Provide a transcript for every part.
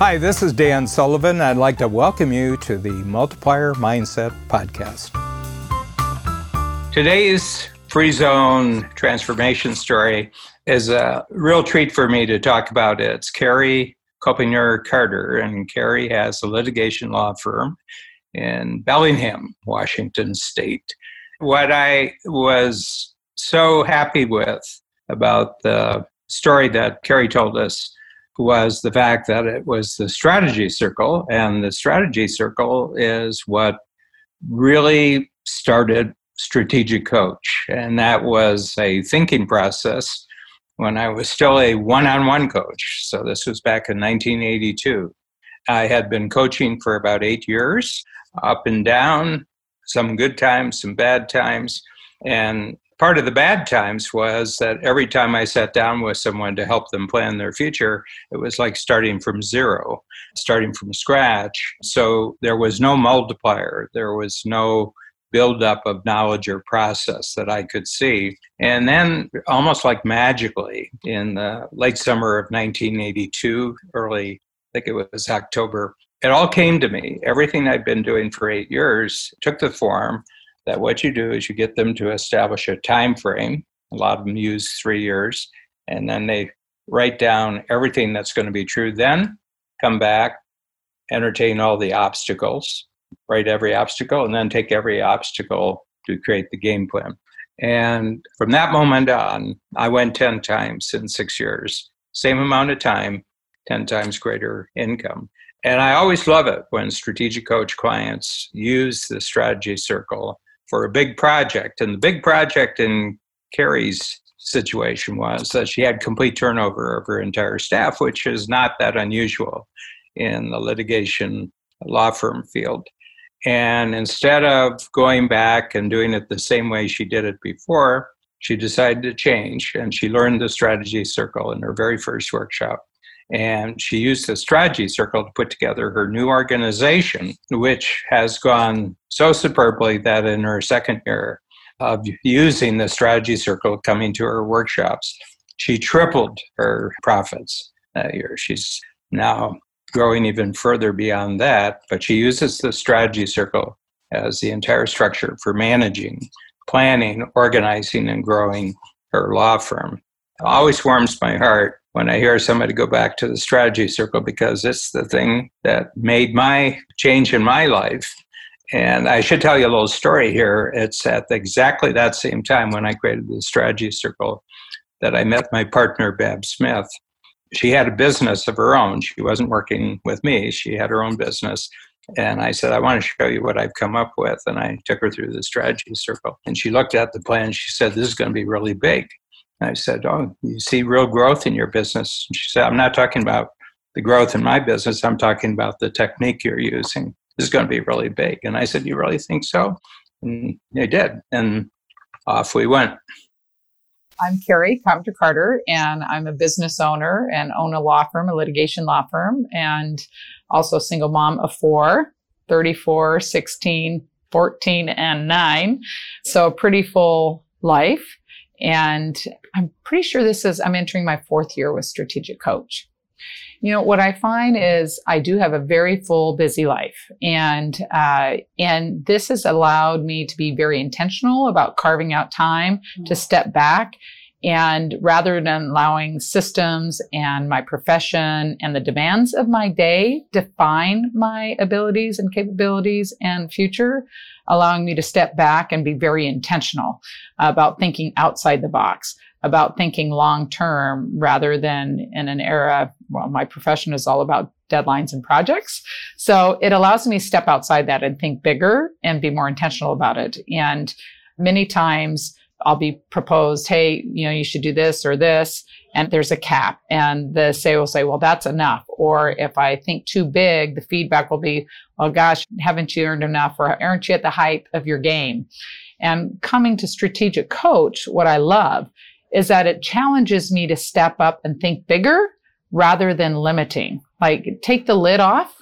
Hi, this is Dan Sullivan. I'd like to welcome you to the Multiplier Mindset Podcast. Today's free zone transformation story is a real treat for me to talk about. It's Carrie Kopinger Carter, and Carrie has a litigation law firm in Bellingham, Washington State. What I was so happy with about the story that Carrie told us was the fact that it was the strategy circle, and the strategy circle is what really started Strategic Coach. And that was a thinking process when I was still a one on one coach. So this was back in 1982. I had been coaching for about eight years, up and down, some good times, some bad times. And part of the bad times was that every time I sat down with someone to help them plan their future, it was like starting from zero, starting from scratch. So there was no multiplier, there was no buildup of knowledge or process that I could see. And then, almost like magically, in the late summer of 1982, early, I think it was October, it all came to me. Everything I'd been doing for eight years took the form that what you do is you get them to establish a time frame. A lot of them use three years, and then they write down everything that's going to be true. Then come back, entertain all the obstacles, write every obstacle, and then take every obstacle to create the game plan. And from that moment on, I went 10 times in six years, same amount of time, 10 times greater income. And I always love it when strategic coach clients use the strategy circle for a big project. And the big project in Carrie's situation was that she had complete turnover of her entire staff, which is not that unusual in the litigation law firm field. And instead of going back and doing it the same way she did it before, she decided to change and she learned the strategy circle in her very first workshop. And she used the strategy circle to put together her new organization, which has gone so superbly that in her second year of using the strategy circle coming to her workshops, she tripled her profits that year. She's now growing even further beyond that, but she uses the strategy circle as the entire structure for managing, planning, organizing, and growing her law firm. It always warms my heart when I hear somebody go back to the strategy circle because it's the thing that made my change in my life. And I should tell you a little story here. It's at exactly that same time when I created the strategy circle that I met my partner, Babs Smith. She had a business of her own. She wasn't working with me, she had her own business. And I said, I want to show you what I've come up with. And I took her through the strategy circle. And she looked at the plan. She said, This is going to be really big. I said, Oh, you see real growth in your business? And she said, I'm not talking about the growth in my business. I'm talking about the technique you're using. This is going to be really big. And I said, You really think so? And they did. And off we went. I'm Carrie Kopinger Carter, and I'm a business owner and own a law firm, a litigation law firm, and also a single mom of four 34, 16, 14, and 9. So a pretty full life. And I'm pretty sure this is, I'm entering my fourth year with Strategic Coach. You know, what I find is I do have a very full, busy life. And, uh, and this has allowed me to be very intentional about carving out time mm-hmm. to step back and rather than allowing systems and my profession and the demands of my day define my abilities and capabilities and future, allowing me to step back and be very intentional about thinking outside the box, about thinking long term rather than in an era, well, my profession is all about deadlines and projects. So it allows me to step outside that and think bigger and be more intentional about it. And many times, I'll be proposed, hey, you know, you should do this or this, and there's a cap. And the say will say, well, that's enough. Or if I think too big, the feedback will be, well, gosh, haven't you earned enough? Or aren't you at the height of your game? And coming to strategic coach, what I love is that it challenges me to step up and think bigger rather than limiting. Like take the lid off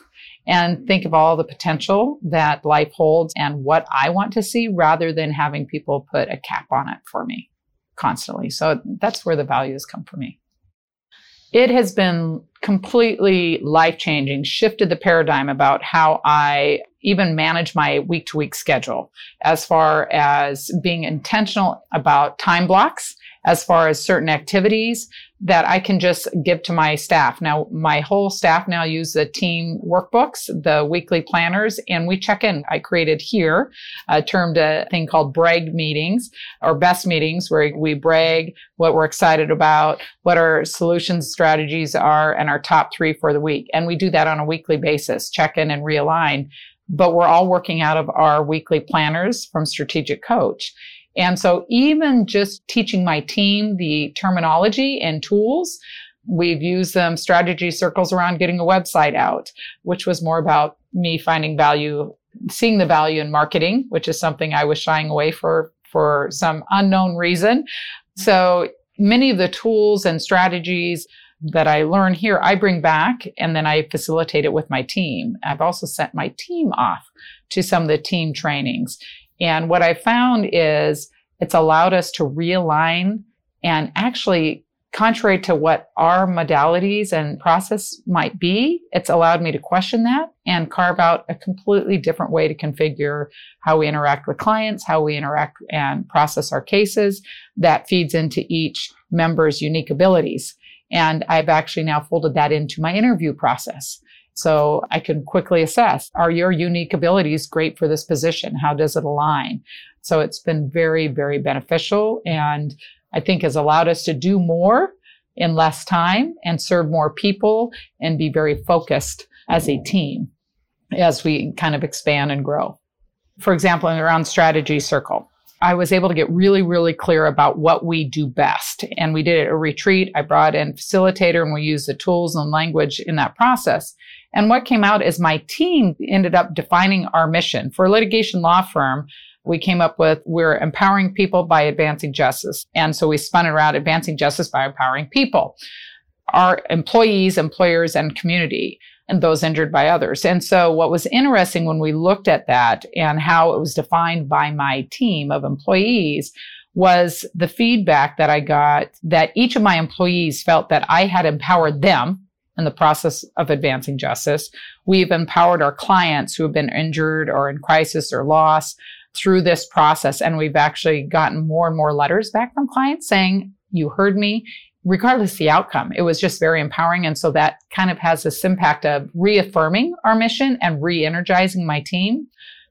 and think of all the potential that life holds and what I want to see rather than having people put a cap on it for me constantly. So that's where the values come for me. It has been completely life changing, shifted the paradigm about how I even manage my week to week schedule as far as being intentional about time blocks, as far as certain activities that I can just give to my staff. Now, my whole staff now use the team workbooks, the weekly planners, and we check in. I created here, uh, termed a thing called brag meetings or best meetings where we brag what we're excited about, what our solutions strategies are, and our top three for the week. And we do that on a weekly basis, check in and realign. But we're all working out of our weekly planners from Strategic Coach. And so even just teaching my team the terminology and tools, we've used them strategy circles around getting a website out, which was more about me finding value, seeing the value in marketing, which is something I was shying away for for some unknown reason. So many of the tools and strategies that I learn here, I bring back and then I facilitate it with my team. I've also sent my team off to some of the team trainings. And what I found is it's allowed us to realign and actually contrary to what our modalities and process might be, it's allowed me to question that and carve out a completely different way to configure how we interact with clients, how we interact and process our cases that feeds into each member's unique abilities. And I've actually now folded that into my interview process. So I can quickly assess, are your unique abilities great for this position? How does it align? So it's been very, very beneficial and I think has allowed us to do more in less time and serve more people and be very focused as a team as we kind of expand and grow. For example, around strategy circle, I was able to get really, really clear about what we do best. And we did a retreat. I brought in facilitator and we used the tools and language in that process. And what came out is my team ended up defining our mission. For a litigation law firm, we came up with we're empowering people by advancing justice. And so we spun it around advancing justice by empowering people, our employees, employers, and community, and those injured by others. And so what was interesting when we looked at that and how it was defined by my team of employees was the feedback that I got that each of my employees felt that I had empowered them in the process of advancing justice. We've empowered our clients who have been injured or in crisis or loss through this process. And we've actually gotten more and more letters back from clients saying, you heard me, regardless the outcome. It was just very empowering. And so that kind of has this impact of reaffirming our mission and re-energizing my team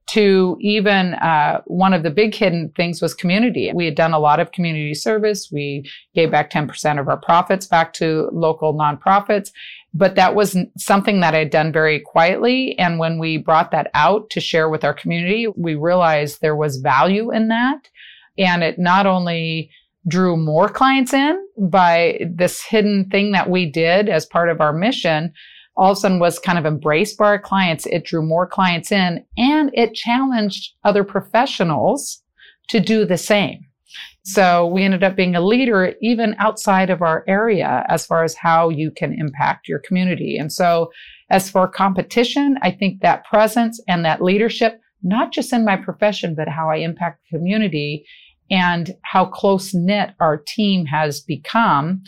to even uh, one of the big hidden things was community. We had done a lot of community service. We gave back 10% of our profits back to local nonprofits, but that was something that I had done very quietly. And when we brought that out to share with our community, we realized there was value in that. And it not only drew more clients in by this hidden thing that we did as part of our mission, all of a sudden was kind of embraced by our clients. It drew more clients in and it challenged other professionals to do the same. So we ended up being a leader even outside of our area as far as how you can impact your community. And so as for competition, I think that presence and that leadership, not just in my profession, but how I impact the community and how close knit our team has become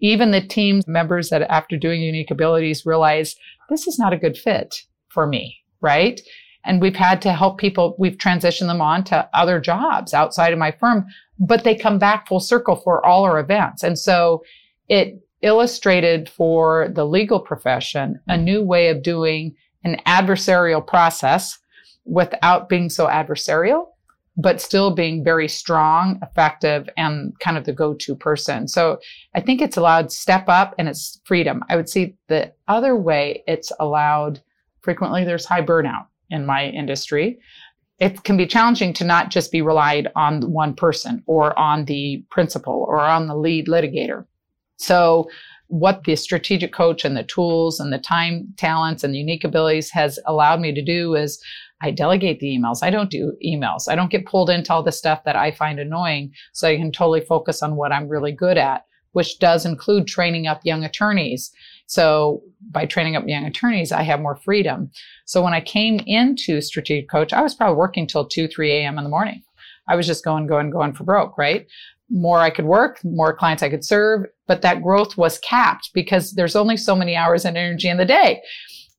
even the team members that after doing unique abilities realize this is not a good fit for me, right? And we've had to help people, we've transitioned them on to other jobs outside of my firm, but they come back full circle for all our events. And so it illustrated for the legal profession a new way of doing an adversarial process without being so adversarial but still being very strong, effective, and kind of the go-to person. So I think it's allowed step up and it's freedom. I would see the other way it's allowed frequently there's high burnout in my industry. It can be challenging to not just be relied on one person or on the principal or on the lead litigator. So what the strategic coach and the tools and the time talents and unique abilities has allowed me to do is I delegate the emails. I don't do emails. I don't get pulled into all the stuff that I find annoying. So I can totally focus on what I'm really good at, which does include training up young attorneys. So by training up young attorneys, I have more freedom. So when I came into strategic coach, I was probably working till 2, 3 a.m. in the morning. I was just going, going, going for broke, right? more I could work, more clients I could serve, but that growth was capped because there's only so many hours and energy in the day.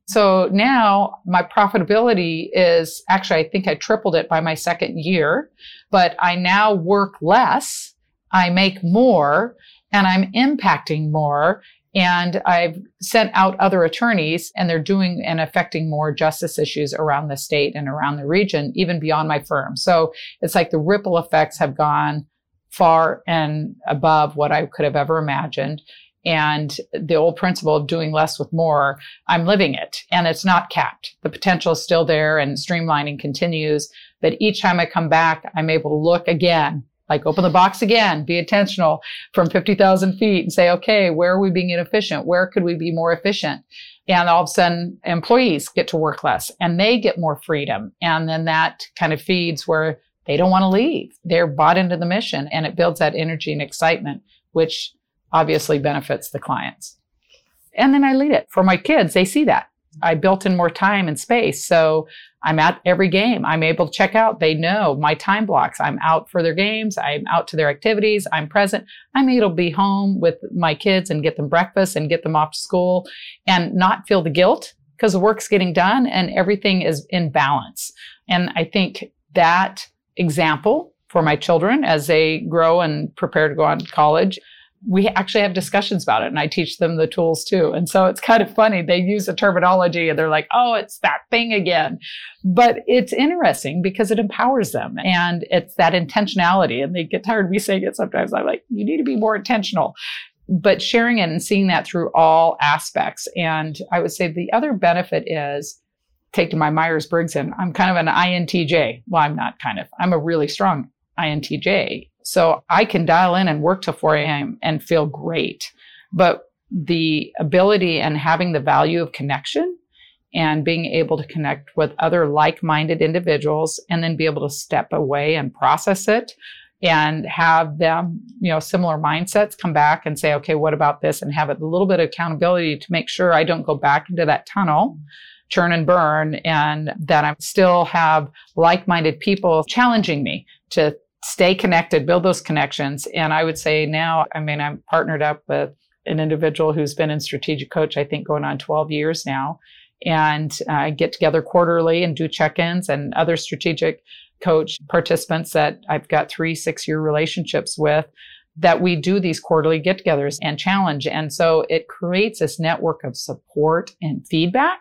So now my profitability is actually, I think I tripled it by my second year, but I now work less. I make more and I'm impacting more. And I've sent out other attorneys and they're doing and affecting more justice issues around the state and around the region, even beyond my firm. So it's like the ripple effects have gone far and above what I could have ever imagined. And the old principle of doing less with more, I'm living it and it's not capped. The potential is still there and streamlining continues. But each time I come back, I'm able to look again, like open the box again, be intentional from 50,000 feet and say, okay, where are we being inefficient? Where could we be more efficient? And all of a sudden employees get to work less and they get more freedom. And then that kind of feeds where they don't want to leave. They're bought into the mission and it builds that energy and excitement, which obviously benefits the clients. And then I lead it for my kids. They see that. I built in more time and space. So I'm at every game. I'm able to check out. They know my time blocks. I'm out for their games. I'm out to their activities. I'm present. I'm able to be home with my kids and get them breakfast and get them off to school and not feel the guilt because the work's getting done and everything is in balance. And I think that example for my children as they grow and prepare to go on to college we actually have discussions about it and I teach them the tools too. And so it's kind of funny. They use the terminology and they're like, oh, it's that thing again. But it's interesting because it empowers them and it's that intentionality. And they get tired of me saying it sometimes. I'm like, you need to be more intentional. But sharing it and seeing that through all aspects. And I would say the other benefit is take to my Myers Briggs and I'm kind of an INTJ. Well, I'm not kind of, I'm a really strong INTJ. So I can dial in and work till 4 a.m. and feel great. But the ability and having the value of connection and being able to connect with other like-minded individuals and then be able to step away and process it and have them, you know, similar mindsets come back and say, okay, what about this? And have a little bit of accountability to make sure I don't go back into that tunnel, churn and burn, and that I still have like-minded people challenging me to stay connected, build those connections. And I would say now, I mean, I'm partnered up with an individual who's been in strategic coach, I think going on 12 years now. And I uh, get together quarterly and do check ins and other strategic coach participants that I've got three, six year relationships with that we do these quarterly get togethers and challenge. And so it creates this network of support and feedback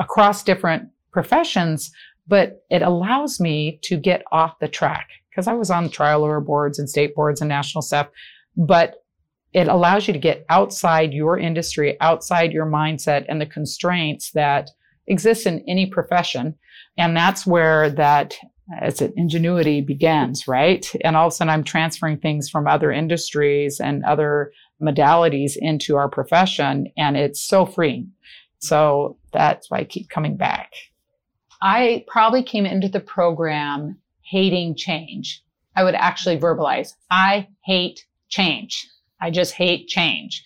across different professions, but it allows me to get off the track because I was on trial lawyer boards and state boards and national stuff, but it allows you to get outside your industry, outside your mindset and the constraints that exist in any profession. And that's where that as it ingenuity begins, right? And all of a sudden I'm transferring things from other industries and other modalities into our profession. And it's so freeing. So that's why I keep coming back. I probably came into the program hating change. I would actually verbalize, I hate change. I just hate change.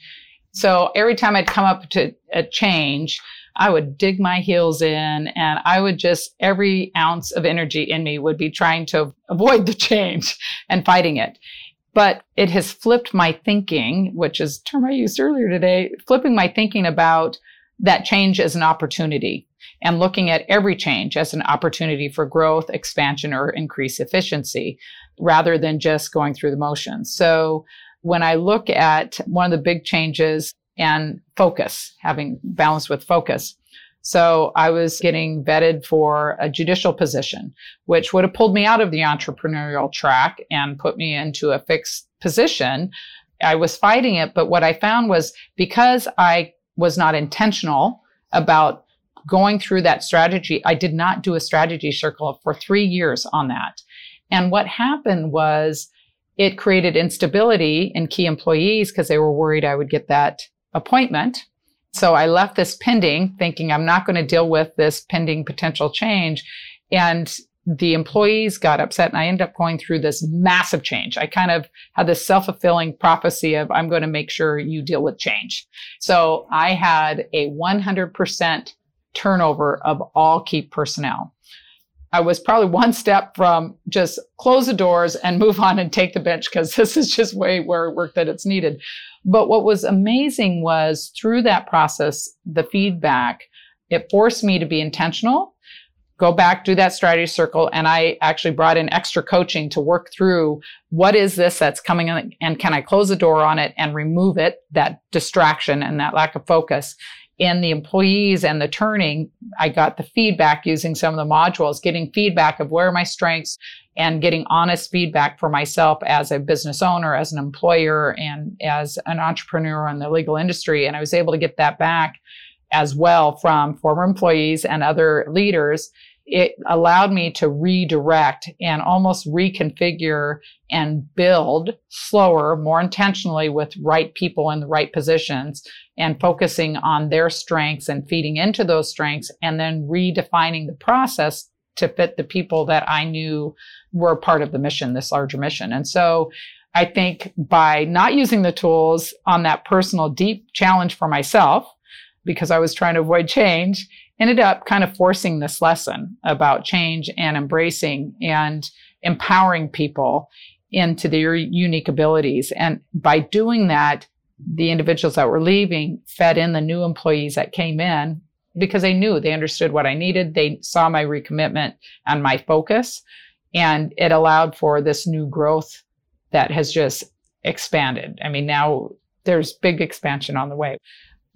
So every time I'd come up to a change, I would dig my heels in and I would just, every ounce of energy in me would be trying to avoid the change and fighting it. But it has flipped my thinking, which is a term I used earlier today, flipping my thinking about that change as an opportunity and looking at every change as an opportunity for growth, expansion, or increased efficiency rather than just going through the motions. So when I look at one of the big changes and focus, having balance with focus. So I was getting vetted for a judicial position, which would have pulled me out of the entrepreneurial track and put me into a fixed position. I was fighting it, but what I found was because I was not intentional about going through that strategy. I did not do a strategy circle for three years on that. And what happened was it created instability in key employees because they were worried I would get that appointment. So I left this pending thinking I'm not going to deal with this pending potential change. And the employees got upset and I ended up going through this massive change. I kind of had this self-fulfilling prophecy of I'm going to make sure you deal with change. So I had a 100% turnover of all key personnel. I was probably one step from just close the doors and move on and take the bench because this is just way where work that it's needed. But what was amazing was through that process, the feedback, it forced me to be intentional, go back, do that strategy circle. And I actually brought in extra coaching to work through what is this that's coming in and can I close the door on it and remove it, that distraction and that lack of focus in the employees and the turning, I got the feedback using some of the modules, getting feedback of where are my strengths and getting honest feedback for myself as a business owner, as an employer, and as an entrepreneur in the legal industry. And I was able to get that back as well from former employees and other leaders it allowed me to redirect and almost reconfigure and build slower, more intentionally with right people in the right positions and focusing on their strengths and feeding into those strengths and then redefining the process to fit the people that I knew were part of the mission, this larger mission. And so I think by not using the tools on that personal deep challenge for myself, because I was trying to avoid change, ended up kind of forcing this lesson about change and embracing and empowering people into their unique abilities. And by doing that, the individuals that were leaving fed in the new employees that came in because they knew they understood what I needed. They saw my recommitment and my focus, and it allowed for this new growth that has just expanded. I mean, now there's big expansion on the way.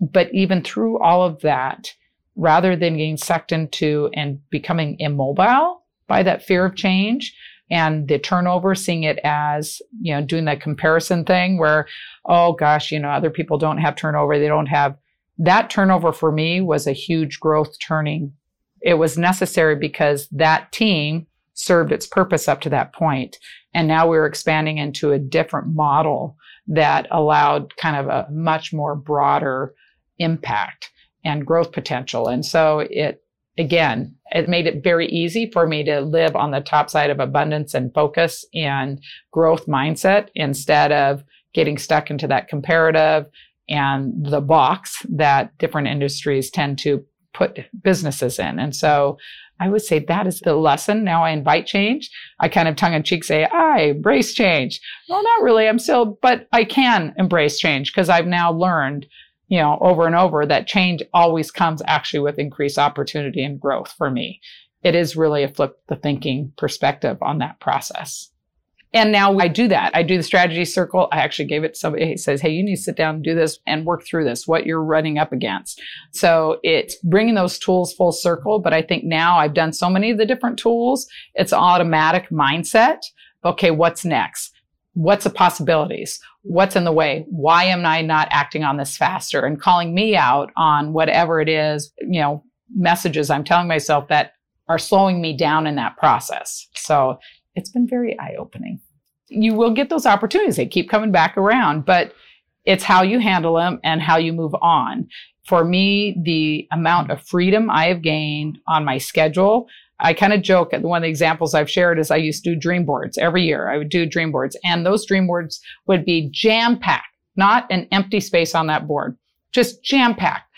But even through all of that, rather than getting sucked into and becoming immobile by that fear of change and the turnover, seeing it as, you know, doing that comparison thing where, oh gosh, you know, other people don't have turnover. They don't have that turnover for me was a huge growth turning. It was necessary because that team served its purpose up to that point. And now we we're expanding into a different model that allowed kind of a much more broader impact and growth potential. And so it, again, it made it very easy for me to live on the top side of abundance and focus and growth mindset instead of getting stuck into that comparative and the box that different industries tend to put businesses in. And so I would say that is the lesson. Now I invite change. I kind of tongue in cheek say, I embrace change. Well, not really. I'm still, but I can embrace change because I've now learned you know, over and over that change always comes actually with increased opportunity and growth for me. It is really a flip the thinking perspective on that process. And now I do that. I do the strategy circle. I actually gave it to somebody who says, Hey, you need to sit down and do this and work through this, what you're running up against. So it's bringing those tools full circle. But I think now I've done so many of the different tools. It's automatic mindset. Okay. What's next? What's the possibilities? What's in the way? Why am I not acting on this faster? And calling me out on whatever it is, you know, messages I'm telling myself that are slowing me down in that process. So it's been very eye opening. You will get those opportunities. They keep coming back around, but it's how you handle them and how you move on. For me, the amount of freedom I have gained on my schedule, I kind of joke at one of the examples I've shared is I used to do dream boards every year. I would do dream boards and those dream boards would be jam packed, not an empty space on that board, just jam packed.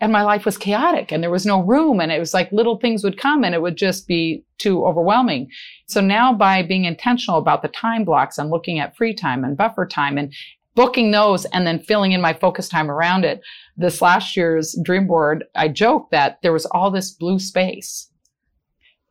And my life was chaotic and there was no room and it was like little things would come and it would just be too overwhelming. So now by being intentional about the time blocks and looking at free time and buffer time and booking those and then filling in my focus time around it. This last year's dream board, I joked that there was all this blue space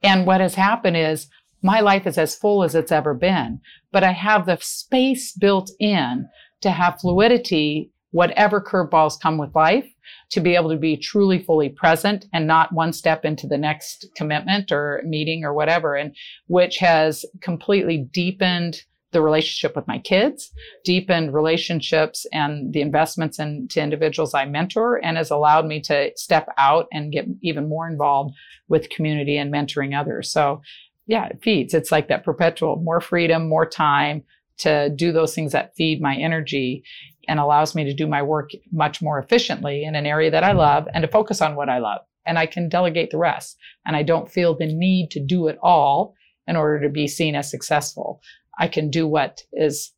and what has happened is my life is as full as it's ever been, but I have the space built in to have fluidity, whatever curveballs come with life, to be able to be truly fully present and not one step into the next commitment or meeting or whatever, and which has completely deepened the relationship with my kids, deepened relationships and the investments into individuals I mentor, and has allowed me to step out and get even more involved with community and mentoring others. So, yeah, it feeds. It's like that perpetual more freedom, more time to do those things that feed my energy and allows me to do my work much more efficiently in an area that I love and to focus on what I love. And I can delegate the rest. And I don't feel the need to do it all in order to be seen as successful. I can do what is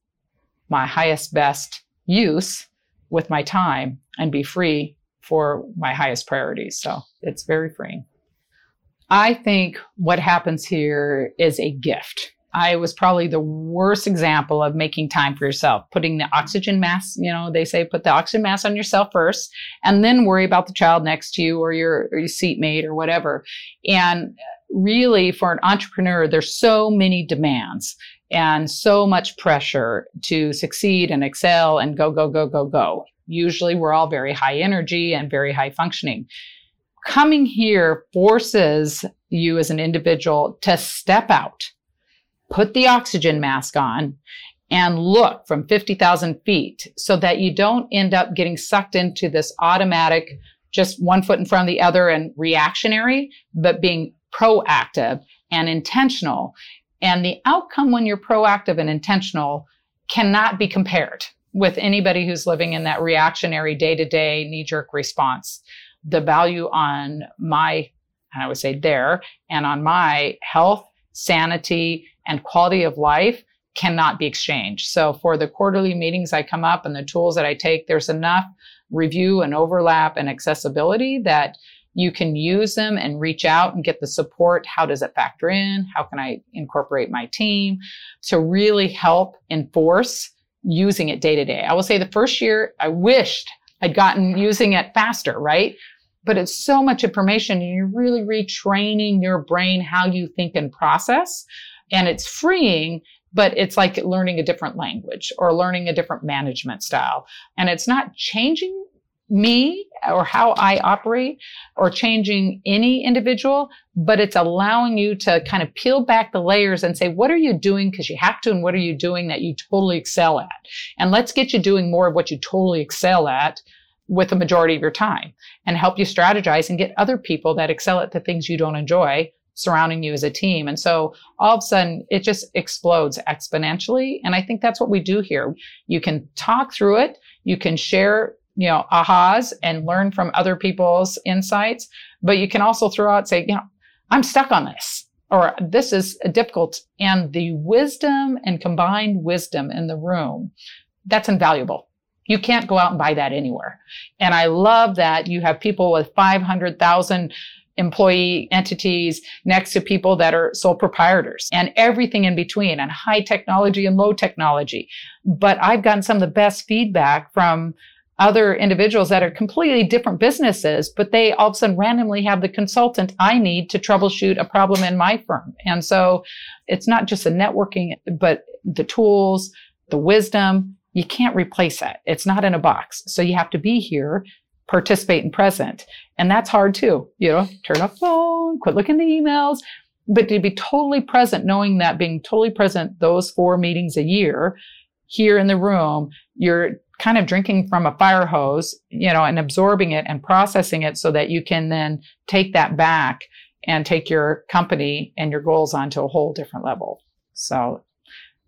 my highest best use with my time and be free for my highest priorities. So it's very freeing. I think what happens here is a gift. I was probably the worst example of making time for yourself, putting the oxygen mask, you know, they say put the oxygen mask on yourself first and then worry about the child next to you or your, or your seatmate or whatever. And really for an entrepreneur, there's so many demands and so much pressure to succeed and excel and go, go, go, go, go. Usually we're all very high energy and very high functioning. Coming here forces you as an individual to step out put the oxygen mask on and look from 50,000 feet so that you don't end up getting sucked into this automatic, just one foot in front of the other and reactionary, but being proactive and intentional. And the outcome when you're proactive and intentional cannot be compared with anybody who's living in that reactionary day to day knee jerk response. The value on my, and I would say there, and on my health, sanity, and quality of life cannot be exchanged. So for the quarterly meetings I come up and the tools that I take, there's enough review and overlap and accessibility that you can use them and reach out and get the support. How does it factor in? How can I incorporate my team to really help enforce using it day to day? I will say the first year I wished I'd gotten using it faster, right? But it's so much information and you're really retraining your brain how you think and process and it's freeing but it's like learning a different language or learning a different management style. And it's not changing me or how I operate or changing any individual, but it's allowing you to kind of peel back the layers and say, what are you doing because you have to, and what are you doing that you totally excel at? And let's get you doing more of what you totally excel at with the majority of your time and help you strategize and get other people that excel at the things you don't enjoy surrounding you as a team. And so all of a sudden it just explodes exponentially. And I think that's what we do here. You can talk through it. You can share, you know, ahas and learn from other people's insights, but you can also throw out, say, you know, I'm stuck on this or this is difficult. And the wisdom and combined wisdom in the room, that's invaluable. You can't go out and buy that anywhere. And I love that you have people with 500,000 employee entities next to people that are sole proprietors and everything in between and high technology and low technology. But I've gotten some of the best feedback from other individuals that are completely different businesses, but they all of a sudden randomly have the consultant I need to troubleshoot a problem in my firm. And so it's not just the networking, but the tools, the wisdom, you can't replace that. It's not in a box. So you have to be here participate and present. And that's hard too. You know, turn off phone, quit looking at the emails, but to be totally present, knowing that being totally present those four meetings a year here in the room, you're kind of drinking from a fire hose, you know, and absorbing it and processing it so that you can then take that back and take your company and your goals onto a whole different level. So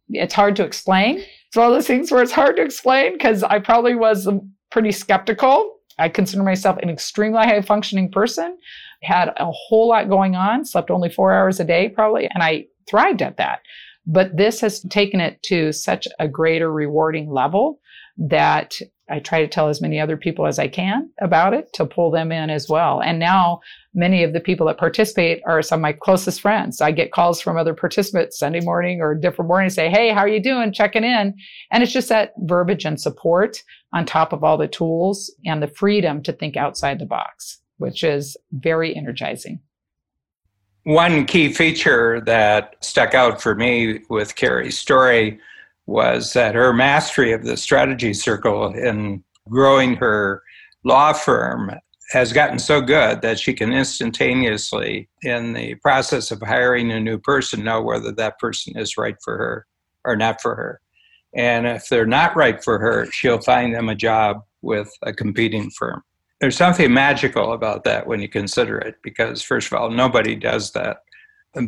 it's hard to explain. It's one of those things where it's hard to explain because I probably was pretty skeptical I consider myself an extremely high functioning person, had a whole lot going on, slept only four hours a day probably, and I thrived at that. But this has taken it to such a greater rewarding level that I try to tell as many other people as I can about it to pull them in as well. And now many of the people that participate are some of my closest friends. I get calls from other participants Sunday morning or different morning say, Hey, how are you doing? Checking in. And it's just that verbiage and support on top of all the tools and the freedom to think outside the box, which is very energizing. One key feature that stuck out for me with Carrie's story was that her mastery of the strategy circle in growing her law firm has gotten so good that she can instantaneously, in the process of hiring a new person, know whether that person is right for her or not for her. And if they're not right for her, she'll find them a job with a competing firm. There's something magical about that when you consider it, because, first of all, nobody does that.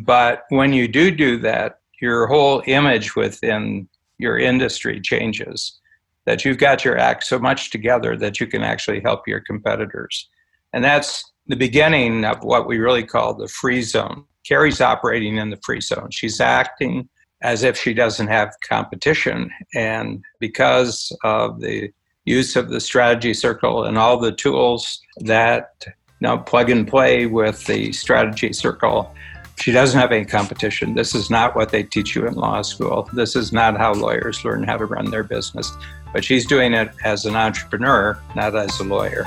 But when you do do that, your whole image within your industry changes, that you've got your act so much together that you can actually help your competitors. And that's the beginning of what we really call the free zone. Carrie's operating in the free zone. She's acting as if she doesn't have competition. And because of the use of the strategy circle and all the tools that now plug and play with the strategy circle. She doesn't have any competition. This is not what they teach you in law school. This is not how lawyers learn how to run their business. But she's doing it as an entrepreneur, not as a lawyer.